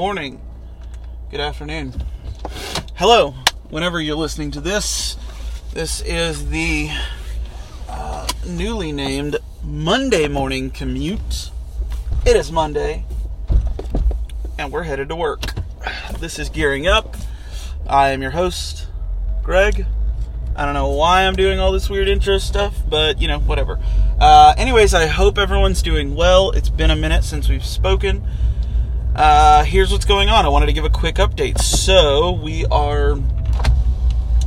morning, good afternoon, hello, whenever you're listening to this. This is the uh, newly named Monday morning commute. It is Monday, and we're headed to work. This is Gearing Up. I am your host, Greg. I don't know why I'm doing all this weird intro stuff, but you know, whatever. Uh, anyways, I hope everyone's doing well. It's been a minute since we've spoken. Uh, here's what's going on. I wanted to give a quick update. So, we are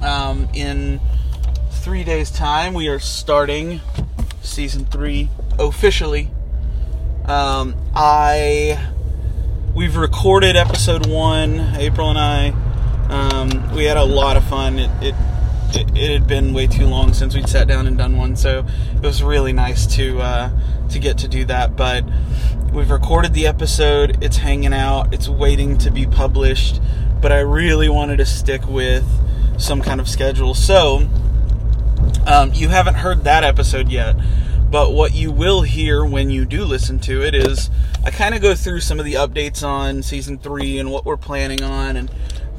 um, in three days' time, we are starting season three officially. Um, I we've recorded episode one. April and I. Um, we had a lot of fun. It, it it, had been way too long since we'd sat down and done one, so it was really nice to uh, to get to do that. But we've recorded the episode; it's hanging out, it's waiting to be published. But I really wanted to stick with some kind of schedule, so um, you haven't heard that episode yet. But what you will hear when you do listen to it is I kind of go through some of the updates on season three and what we're planning on and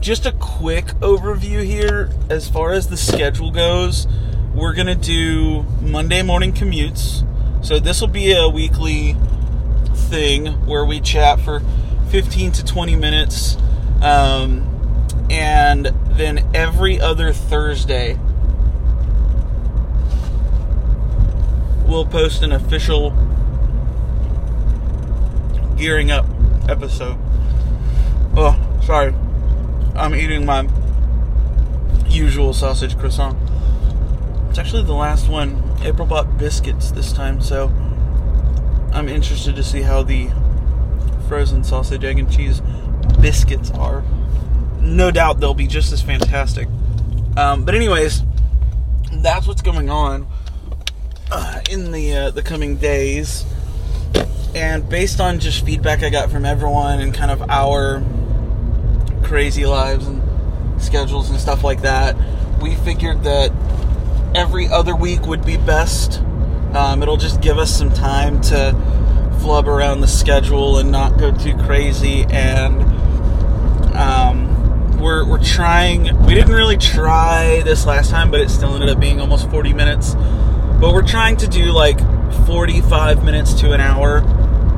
just a quick overview here as far as the schedule goes. We're going to do Monday morning commutes. So this will be a weekly thing where we chat for 15 to 20 minutes. Um, and then every other Thursday, we'll post an official gearing up episode. Oh, sorry. I'm eating my usual sausage croissant. It's actually the last one. April bought biscuits this time, so I'm interested to see how the frozen sausage, egg, and cheese biscuits are. No doubt they'll be just as fantastic. Um, but anyways, that's what's going on uh, in the uh, the coming days. And based on just feedback I got from everyone and kind of our crazy lives and schedules and stuff like that, we figured that every other week would be best. Um, it'll just give us some time to flub around the schedule and not go too crazy. And um, we're, we're trying, we didn't really try this last time, but it still ended up being almost 40 minutes. But we're trying to do like 45 minutes to an hour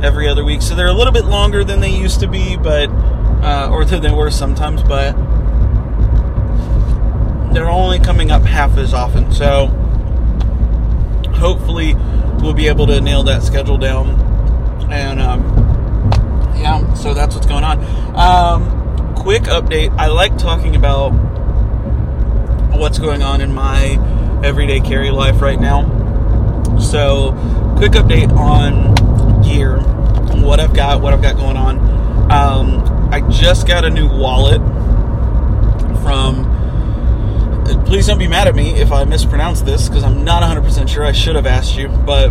every other week. So they're a little bit longer than they used to be, but uh, or than they were sometimes, but they're only coming up half as often. So hopefully we'll be able to nail that schedule down. And um, yeah, so that's what's going on. Um, quick update. I like talking about what's going on in my everyday carry life right now. So, quick update on gear, what I've got, what I've got going on. Um, I just got a new wallet from. Please don't be mad at me if I mispronounce this because I'm not 100% sure. I should have asked you, but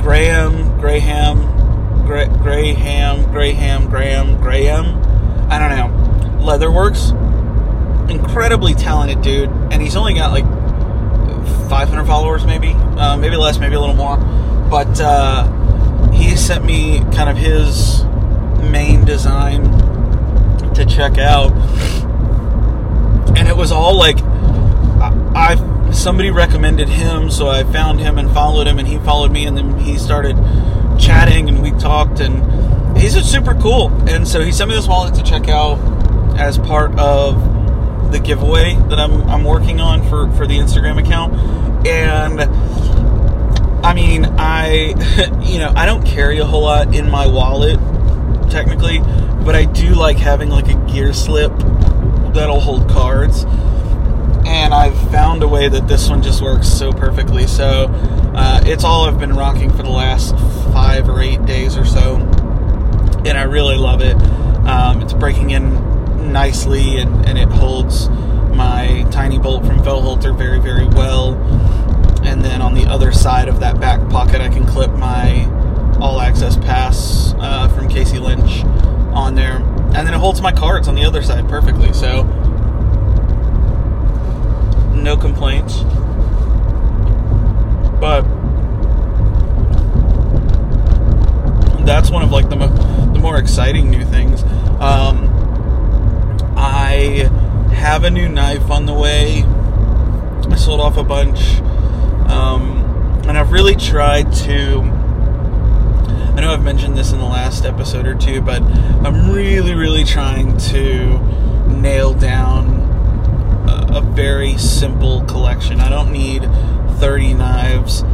Graham, Graham, Gra- Graham, Graham, Graham, Graham. I don't know. Leatherworks, incredibly talented dude, and he's only got like 500 followers, maybe, uh, maybe less, maybe a little more. But uh, he sent me kind of his main design to check out, and it was all like somebody recommended him, so I found him and followed him, and he followed me, and then he started chatting, and we talked, and he's just super cool. And so he sent me this wallet to check out as part of the giveaway that I'm, I'm working on for, for the Instagram account. And I mean, I, you know, I don't carry a whole lot in my wallet, technically, but I do like having like a gear slip that'll hold cards. And I've found a way that this one just works so perfectly. So uh, it's all I've been rocking for the last five or eight days or so. And I really love it. Um, it's breaking in nicely and, and it holds my tiny bolt from Velholter very, very well. And then on the other side of that back pocket, I can clip my all access pass uh, from Casey Lynch on there. And then it holds my cards on the other side perfectly. So, no complaints. But that's one of like the, mo- the more exciting new things. Uh, have a new knife on the way. I sold off a bunch. Um, and I've really tried to. I know I've mentioned this in the last episode or two, but I'm really, really trying to nail down a, a very simple collection. I don't need 30 knives.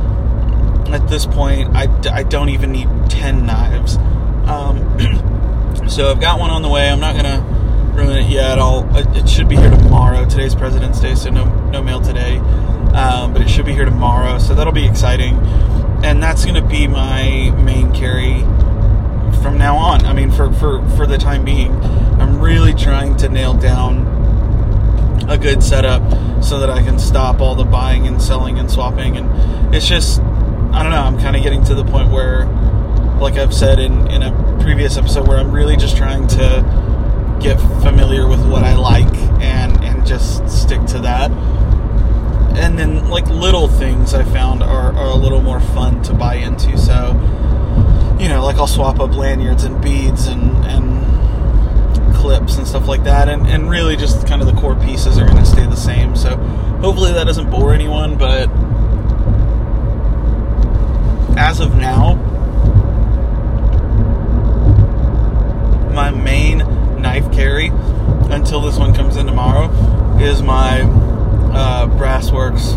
At this point, I, I don't even need 10 knives. Um, so I've got one on the way. I'm not going to ruin it yet. I'll, it should be here tomorrow. Today's President's Day, so no, no mail today. Um, but it should be here tomorrow, so that'll be exciting. And that's going to be my main carry from now on. I mean, for, for, for the time being, I'm really trying to nail down a good setup so that I can stop all the buying and selling and swapping. And it's just, I don't know, I'm kind of getting to the point where, like I've said in, in a previous episode, where I'm really just trying to get familiar with what I like and, and just stick to that. And then, like, little things I found are, are a little more fun to buy into. So, you know, like I'll swap up lanyards and beads and, and clips and stuff like that, and, and really just kind of the core pieces are going to stay the same. So hopefully that doesn't bore anyone, but as of now, my main knife carry until this one comes in tomorrow is my uh, Brassworks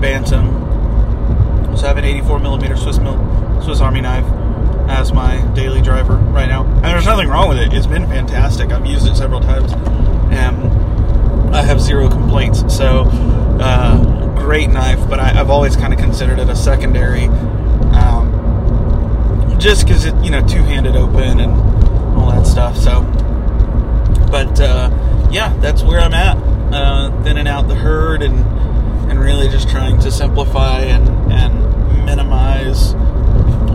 Bantam. So I have an 84 millimeter Swiss Swiss Army knife as my daily driver right now. And there's nothing wrong with it. It's been fantastic. I've used it several times and I have zero complaints. So, uh, great knife, but I, have always kind of considered it a secondary. Um, just because it, you know, two handed open and all that stuff. So, but uh, yeah, that's where I'm at. Uh, thinning out the herd and and really just trying to simplify and, and minimize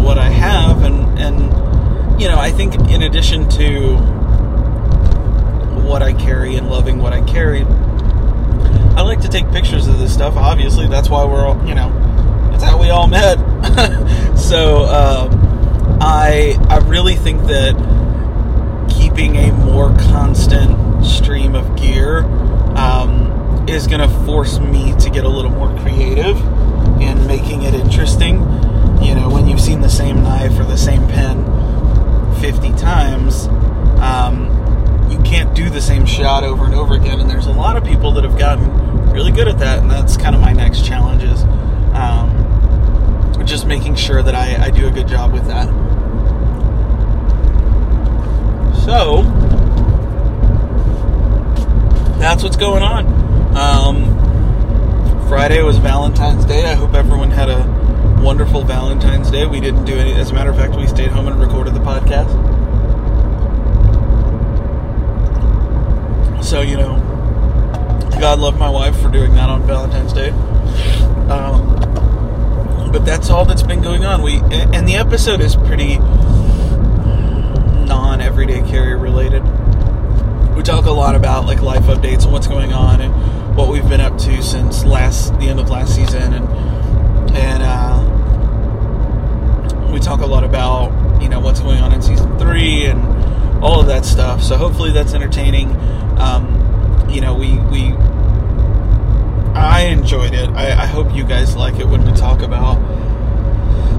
what I have, and and you know, I think in addition to what I carry and loving what I carry, I like to take pictures of this stuff. Obviously, that's why we're all, you know, that's how we all met. so uh, I I really think that keeping a more constant stream of gear um, is going to force me to get a little more creative in making it interesting you know, when you've seen the same knife or the same pen 50 times, um, you can't do the same shot over and over again. And there's a lot of people that have gotten really good at that, and that's kind of my next challenge is um, just making sure that I, I do a good job with that. So that's what's going on. Um, Friday was Valentine's Day. I hope everyone had a wonderful Valentine's Day. We didn't do any. As a matter of fact, we stayed home and recorded the podcast. So you know, God love my wife for doing that on Valentine's Day. Um, but that's all that's been going on. We and the episode is pretty non-everyday carrier related. We talk a lot about like life updates and what's going on and what we've been up to since last the end of last season and and uh, we talk a lot about you know what's going on in season three and all of that stuff. So hopefully that's entertaining. Um, you know, we we I enjoyed it. I, I hope you guys like it when we talk about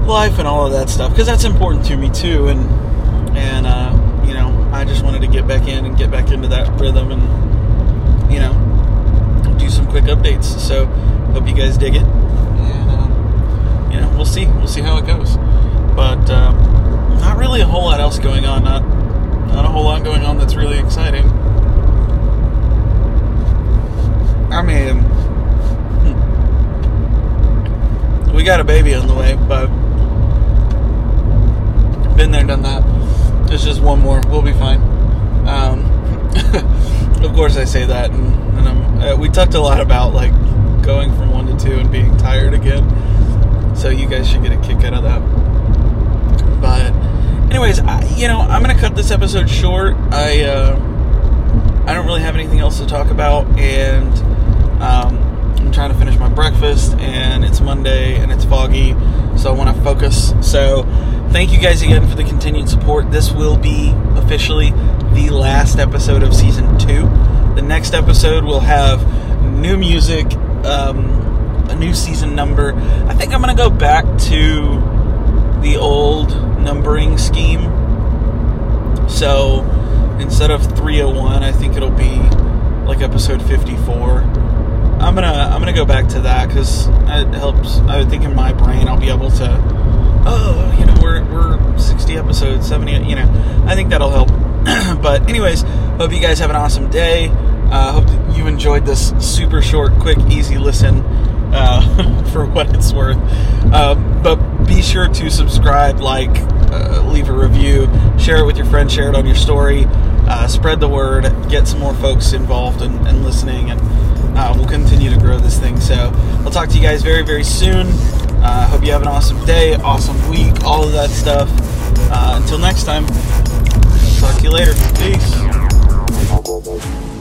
life and all of that stuff because that's important to me too. And and uh, you know, I just wanted to get back in and get back into that rhythm and you know do some quick updates. So hope you guys dig it. And uh, you know, we'll see. We'll see how it goes. But um, not really a whole lot else going on. Not not a whole lot going on that's really exciting. I mean, we got a baby on the way, but been there, done that. There's just one more. We'll be fine. Um, of course, I say that, and, and uh, we talked a lot about like going from one to two and being tired again. So you guys should get a kick out of that. But, anyways, I, you know, I'm gonna cut this episode short. I uh, I don't really have anything else to talk about, and um, I'm trying to finish my breakfast, and it's Monday, and it's foggy, so I want to focus. So, thank you guys again for the continued support. This will be officially the last episode of season two. Next episode we'll have new music, um, a new season number. I think I'm going to go back to the old numbering scheme. So instead of 301, I think it'll be like episode 54. I'm gonna I'm gonna go back to that because it helps. I think in my brain I'll be able to. Oh, you know, we're we're 60 episodes, 70. You know, I think that'll help. but anyways, hope you guys have an awesome day. Uh, hope you enjoyed this super short, quick, easy listen. Uh, for what it's worth. Uh, but be sure to subscribe, like, uh, leave a review, share it with your friends, share it on your story, uh, spread the word, get some more folks involved and, listening, and uh, we'll continue to grow this thing. So I'll talk to you guys very, very soon. Hope you have an awesome day, awesome week, all of that stuff. until next time, talk to you later. Peace.